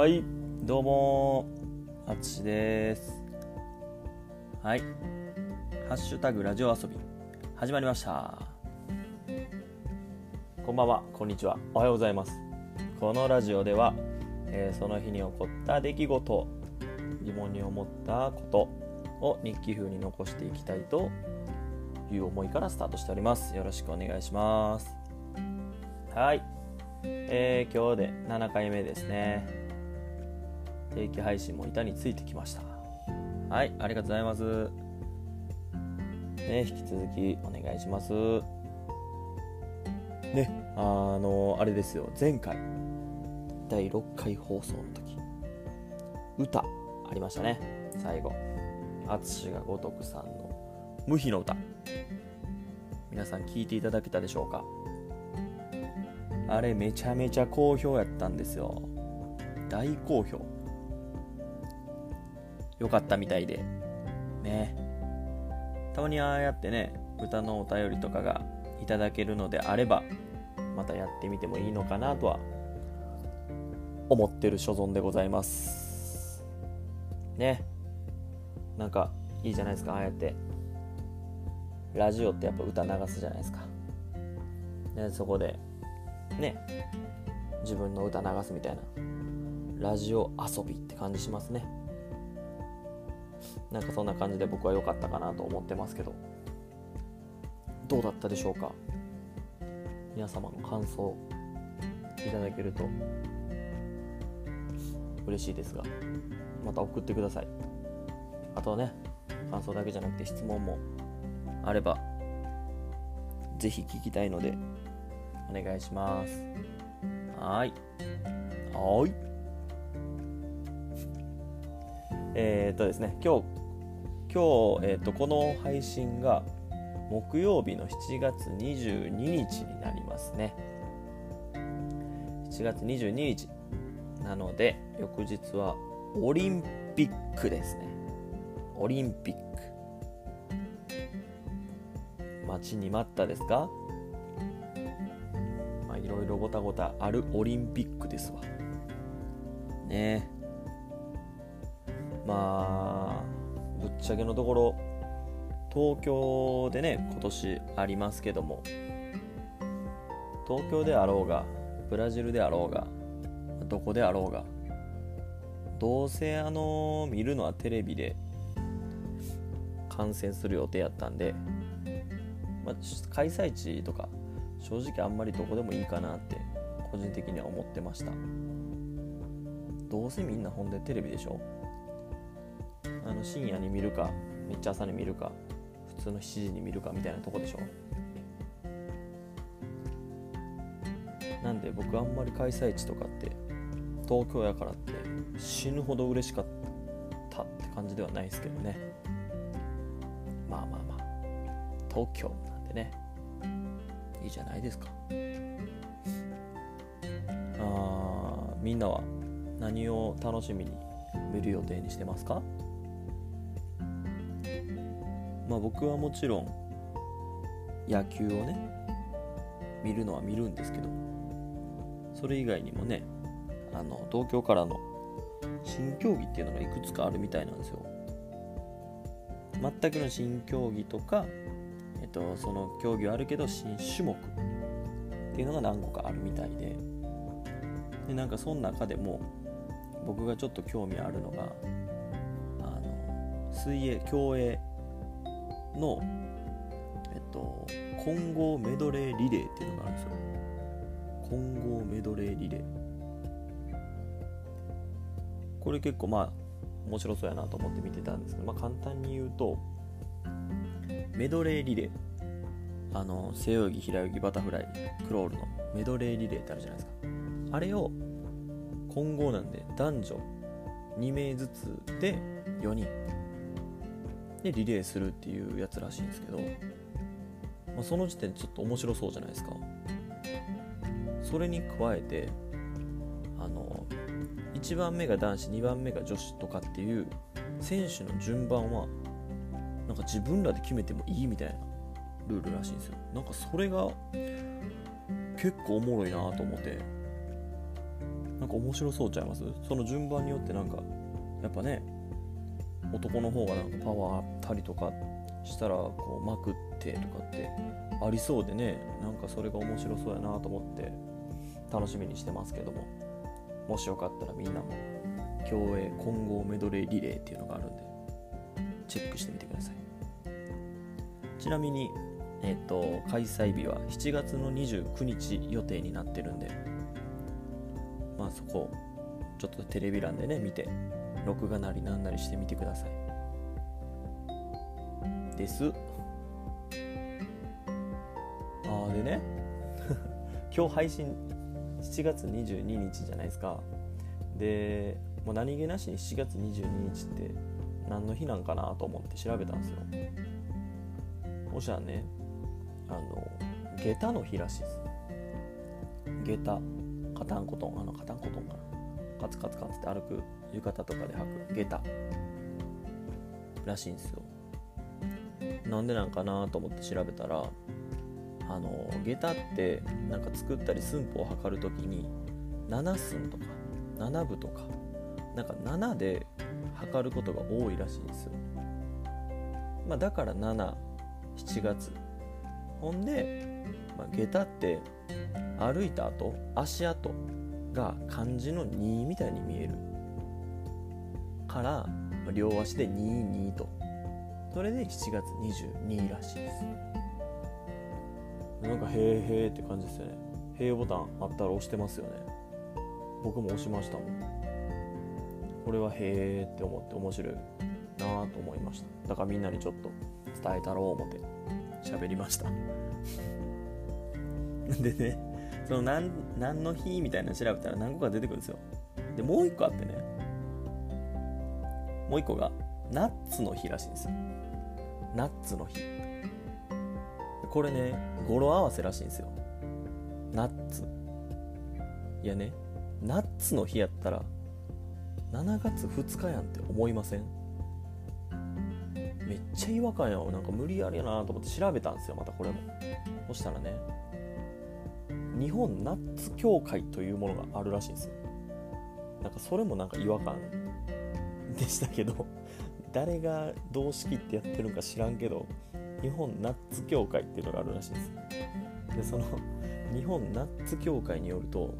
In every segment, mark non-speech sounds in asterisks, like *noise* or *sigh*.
はい、どうもあつしです。はい、ハッシュタグラジオ遊び、始まりました。こんばんは、こんにちは、おはようございます。このラジオでは、えーその日に起こった出来事、疑問に思ったことを日記風に残していきたいという思いからスタートしております。よろしくお願いします。はい、えー今日で7回目ですね。定期配信も板についてきました。はい、ありがとうございます。ね、引き続きお願いします。ね、あの、あれですよ、前回、第6回放送の時、歌、ありましたね、最後。淳が如くさんの無比の歌。皆さん聞いていただけたでしょうか？あれめちゃめちゃ好評やったんですよ。大好評。よかったみたいで。ね。たまにああやってね、歌のお便りとかがいただけるのであれば、またやってみてもいいのかなとは思ってる所存でございます。ね。なんかいいじゃないですか、ああやって。ラジオってやっぱ歌流すじゃないですか。ね、そこで、ね、自分の歌流すみたいな。ラジオ遊びって感じしますね。なんかそんな感じで僕は良かったかなと思ってますけど。どうだったでしょうか？皆様の感想いただけると嬉しいですがまた送ってください。あとはね感想だけじゃなくて質問もあればぜひ聞きたいのでお願いします。はい。はい。えーっとですね今日今日、えー、とこの配信が木曜日の7月22日になりますね。7月22日。なので翌日はオリンピックですね。オリンピック。待ちに待ったですか？まあいろいろごたごたあるオリンピックですわ。ね。えまあちゃけのところ東京でね今年ありますけども東京であろうがブラジルであろうがどこであろうがどうせあの見るのはテレビで観戦する予定やったんで、まあ、開催地とか正直あんまりどこでもいいかなって個人的には思ってました。どうせみんなほんでテレビでしょ？あの深夜に見るかめっちゃ朝に見るか普通の7時に見るかみたいなとこでしょ？なんで僕あんまり開催地とかって東京やからって死ぬほど嬉しかったって感じではないですけどね。まあまあまあ。東京なんでね。いいじゃないですか。あーみんなは何を楽しみに見る予定にしてますか？まあ僕はもちろん野球をね見るのは見るんですけどそれ以外にもねあの東京からの新競技っていうのがいくつかあるみたいなんですよ。全くの新競技とか、えっと、その競技はあるけど新種目っていうのが何個かあるみたいででなんかその中でも僕がちょっと興味あるのがあの水泳競泳の、えっと、混合メドレーリレーっていうのがあるんですよ。混合メドレーリレー。これ結構まあ面白そうやなと思って見てたんですけど、まあ、簡単に言うとメドレーリレー。あの背泳ぎ平泳ぎバタフライクロールのメドレーリレーってあるじゃないですか。あれを混合なんで男女2名ずつで4人。でリレーするっていうやつらしいんですけど、まあ、その時点でちょっと面白そうじゃないですか。それに加えてあの1番目が男子2番目が女子とかっていう選手の順番はなんか自分らで決めてもいいみたいなルールらしいんですよ。なんかそれが結構おもろいなと思ってなんか面白そうちゃいます？その順番によってなんかやっぱね男の方がなんかパワーあったりとかしたらこうまくってとかってありそうでねなんかそれが面白そうやなと思って楽しみにしてますけども。もしよかったらみんなも競泳混合メドレーリレーっていうのがあるんでチェックしてみてください。ちなみにえっ、と開催日は7月の29日予定になってるんでまあそこちょっとテレビ欄でね見て録画なりなんなりしてみてください。です。あーでね。*laughs* 今日配信7月22日じゃないですか。でもう何気なしに7月22日って何の日なんかなと思って調べたんですよ。そしたらねあの下駄の日らしいです。下駄。カタンコトンあのカタンコトンかな。カツカツカツって歩く浴衣とかで履く下駄らしいんですよ。なんでなんかなと思って調べたらあの下駄ってなんか作ったり寸法を測るときに7寸とか7分とかなんか7で測ることが多いらしいんですよ、まあ、だから77月。ほんで、まあ、下駄って歩いた後足跡が漢字の2みたいに見える。から、両足で22と。それで7月22らしいです。なんかへーへーって感じですよね。へーボタンあったら押してますよね。僕も押しましたもん。これはへーって思って面白いなぁと思いました。だからみんなにちょっと伝えたろう思って喋りました。*laughs* でねその何何の日みたいなの調べたら何個か出てくるんですよ。でもう一個あってね。もう一個がナッツの日らしいんですよ。ナッツの日。これね語呂合わせらしいんですよ。ナッツ。いやねナッツの日やったら7月2日やんって思いません？めっちゃ違和感やわ。なんか無理やりやなと思って調べたんですよまたこれも。そしたらね日本ナッツ協会というものがあるらしいんですよ。なんかそれもなんか違和感。でしたけど *laughs* 誰がどう仕切ってやってるんか知らんけど日本ナッツ協会っていうのがあるらしいです。でその日本ナッツ協会によると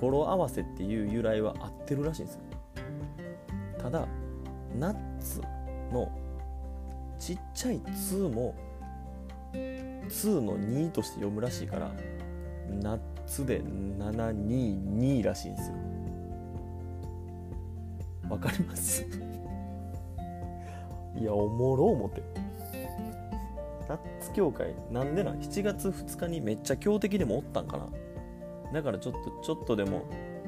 語呂合わせっていう由来は合ってるらしいんですよ。ただナッツのちっちゃい「ツ」も「ツー」の2として読むらしいからナッツで722らしいんですよ。わかります。*laughs* いやおもろ思ってナッツ協会なんでな7月2日にめっちゃ強敵でもおったんかな？だからちょっとちょっとでも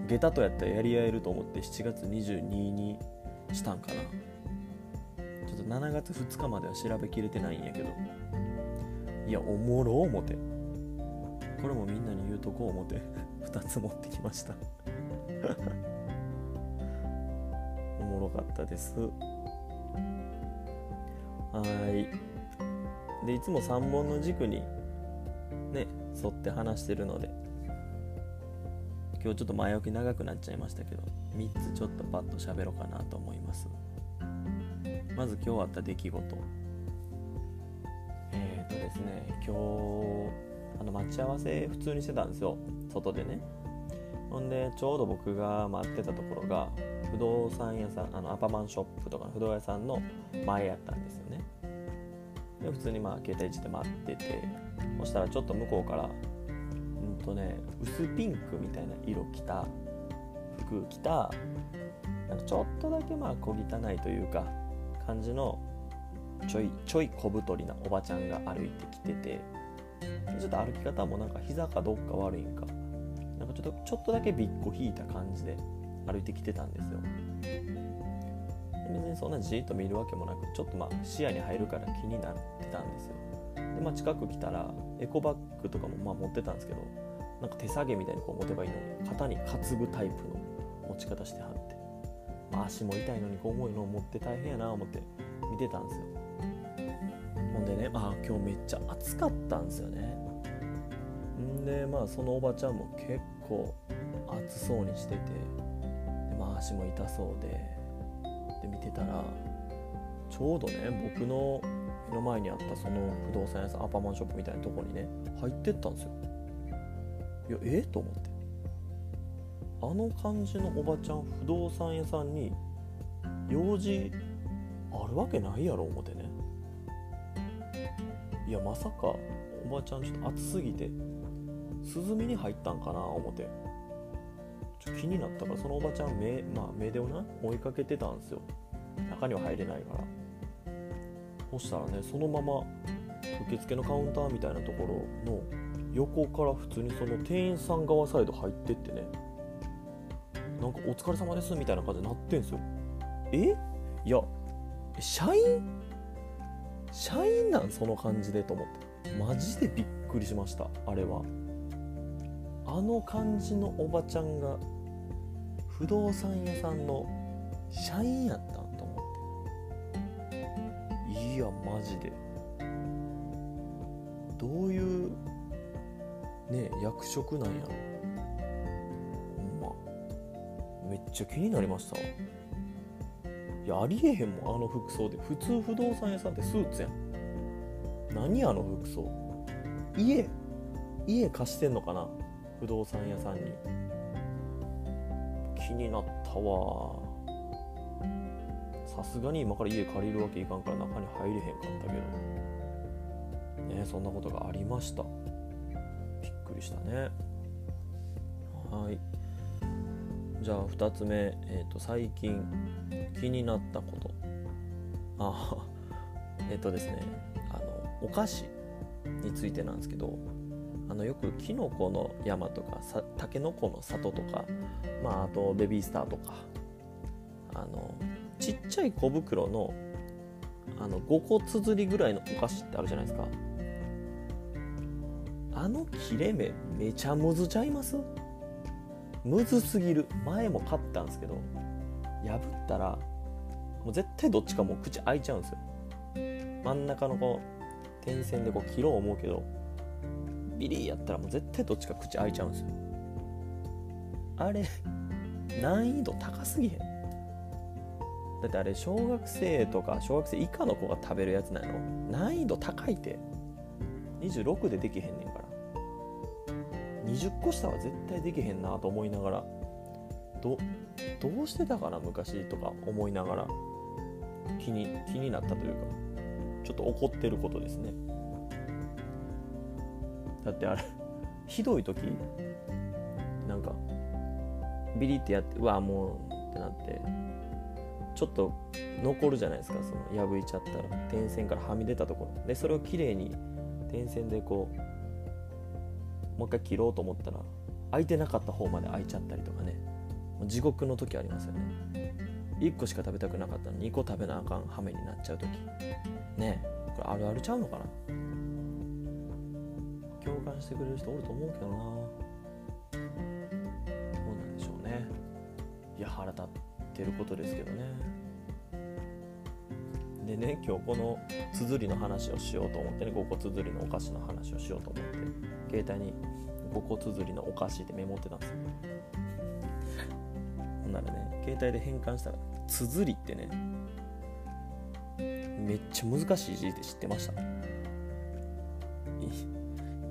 下駄とやったらやり合えると思って7月22にしたんかな？ちょっと7月2日までは調べきれてないんやけど。いやおもろ思って。これもみんなに言うとこう思て *laughs* 2つ持ってきました。おもろかったです。はい。でいつも3本の軸にね沿って話してるので今日ちょっと前置き長くなっちゃいましたけど3つちょっとパッと喋ろうかなと思います。まず今日あった出来事。えっ、ー、とですね今日あの待ち合わせ普通にしてたんですよ。外でね。ほんでちょうど僕が待ってたところが不動産屋さんあのアパマンショップとかの不動屋さんの前やったんですよね。で普通にまあ携帯いじって待っててそしたらちょっと向こうからうんとね薄ピンクみたいな色着た服着たなんかちょっとだけまあ小汚いというか感じのちょいちょい小太りなおばちゃんが歩いてきててちょっと歩き方もなんか膝かどっか悪いんかなんかちょっとちょっとだけびっこ引いた感じで歩いてきてたんですよ。別にそんなじっと見るわけもなくちょっとまあ視野に入るから気になってたんですよ。でまあ近く来たらエコバッグとかもまあ持ってたんですけどなんか手提げみたいにこう持てばいいのに肩に担ぐタイプの持ち方してはって、まあ、足も痛いのにこう重いのを持って大変やなと思って見てたんですよ。ほんでねまあ今日めっちゃ暑かったんですよね。んでまあそのおばちゃんも結構暑そうにしててで、まあ、足も痛そうでで見てたらちょうどね僕の目の前にあったその不動産屋さんアパマンショップみたいなとこにね入ってったんですよ。いやえ？と思って。あの感じのおばちゃん不動産屋さんに用事あるわけないやろ思ってね。いやまさかおばちゃんちょっと暑すぎて涼みに入ったんかな思って。ちょ気になったからそのおばちゃん目,、まあ、目でをな追いかけてたんですよ。中には入れないから。そしたらねそのまま受付のカウンターみたいなところの横から普通にその店員さん側サイド入ってってね。なんか「お疲れ様です」みたいな感じになってんすよ。え？いや社員？社員なん？その感じでと思って。マジでびっくりしましたあれはあの感じのおばちゃんが不動産屋さんの社員やったんと思って。いやマジで。どういうね役職なんやろ。ほんま。めっちゃ気になりましたいやありえへんもんあの服装で。普通不動産屋さんってスーツやん。何あの服装。家家貸してんのかな。不動産屋さんに。気になったわ。さすがに今から家借りるわけいかんから中に入れへんかったけど。ねそんなことがありました。びっくりしたね。はい。じゃあ2つ目、えーと、最近気になったこと。あえっ、とですね。あのお菓子についてなんですけど。あのよくキノコの山とかタケノコの里とか、まあ、あとベビースターとかあのちっちゃい小袋のあの5個綴りぐらいのお菓子ってあるじゃないですか。あの切れ目めちゃむずちゃいます？むずすぎる。前も買ったんですけど破ったらもう絶対どっちかもう口開いちゃうんですよ。真ん中のこう点線でこう切ろう思うけどビリーやったらもう絶対どっちか口開いちゃうんですよ。あれ *laughs* 難易度高すぎへん？だってあれ小学生とか小学生以下の子が食べるやつなの？難易度高いって。26でできへんねんから。20個下は絶対できへんなと思いながら。どどうしてたかな昔とか思いながら。気に気になったというか。ちょっと怒ってることですね。だってあれ *laughs* ひどい時？なんかビリってやってうわもうってなってちょっと残るじゃないですかその破いちゃったら。点線からはみ出たところ。でそれをきれいに点線でこうもう一回切ろうと思ったら開いてなかった方まで開いちゃったりとかね。地獄の時ありますよね。1個しか食べたくなかったのに2個食べなあかん羽目になっちゃう時。ね。これあるあるちゃうのかな？共感してくれる人おると思うけどな。どうなんでしょうね。いや腹立ってることですけどね。でね今日この綴りの話をしようと思ってね。5個綴りのお菓子の話をしようと思って。携帯に5個綴りのお菓子ってメモってたんですよ。ほんならね携帯で変換したら綴りってねめっちゃ難しい字って知ってました。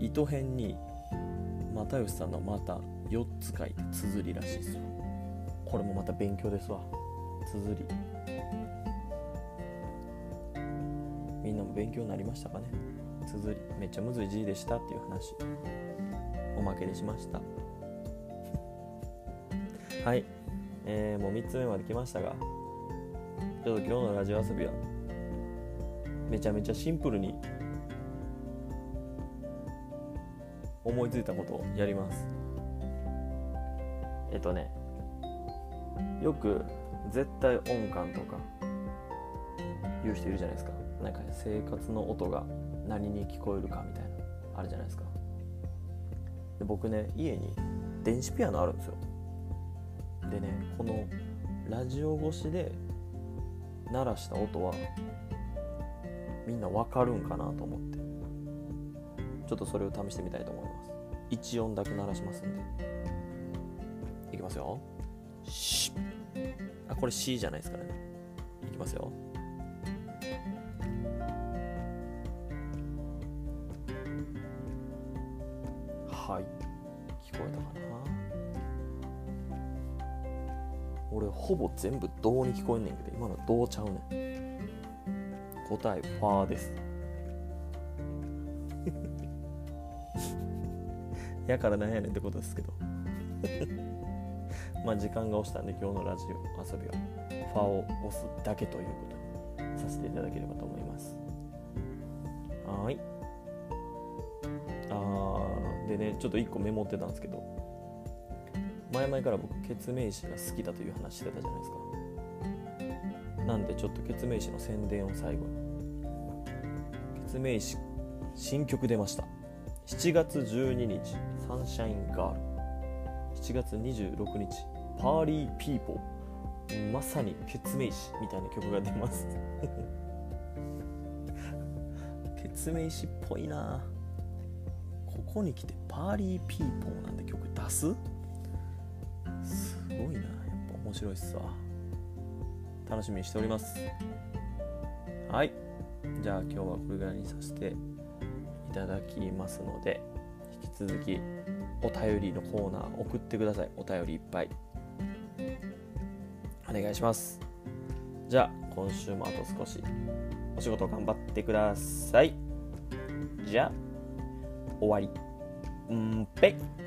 糸辺に又吉さんの「また」4つ書いて綴りらしいですよ。これもまた勉強ですわ。綴り。みんなも勉強になりましたかね？綴り。めっちゃむずい字でしたっていう話。おまけでしました。*laughs* はい、えー、もう3つ目まで来ましたが。ちょっと今日のラジオ遊びはめちゃめちゃシンプルに思いついたことをやります。えっとねよく絶対音感とか言う人いるじゃないですか。なんか生活の音が何に聞こえるかみたいなあるじゃないですか。で僕ね家に電子ピアノあるんですよ。でねこのラジオ越しで鳴らした音はみんなわかるんかなと思って。ちょっとそれを試してみたいと思います1音だけ鳴らしますんで。いきますよ。しあこれ C じゃないですからね。いきますよ。はい。聞こえたかな？俺ほぼ全部どうに聞こえんねんけど今のどうちゃうねん。答えファーです。やからなんやねんってことですけど。*laughs* まあ時間が押したんで今日のラジオ遊びはファを押すだけということにさせていただければと思います。はい。あーでねちょっと1個メモってたんですけど前々から僕ケツメイシが好きだという話してたじゃないですか。なんでちょっとケツメイシの宣伝を最後に。ケツメイシ新曲出ました。7月12日。サンシャインガール。7月26日パーリーピーポーまさにケツメイシみたいな曲が出ます。*laughs* ケツメイシっぽいな。ここに来てパーリーピーポーなんて曲出す？すごいな。やっぱ面白いっすわ。楽しみにしております。はい。じゃあ今日はこれぐらいにさせていただきますので引き続きお便りのコーナー送ってください。お便りいっぱい。お願いします。じゃあ今週もあと少し。お仕事頑張ってください。じゃあ終わり。んぺい。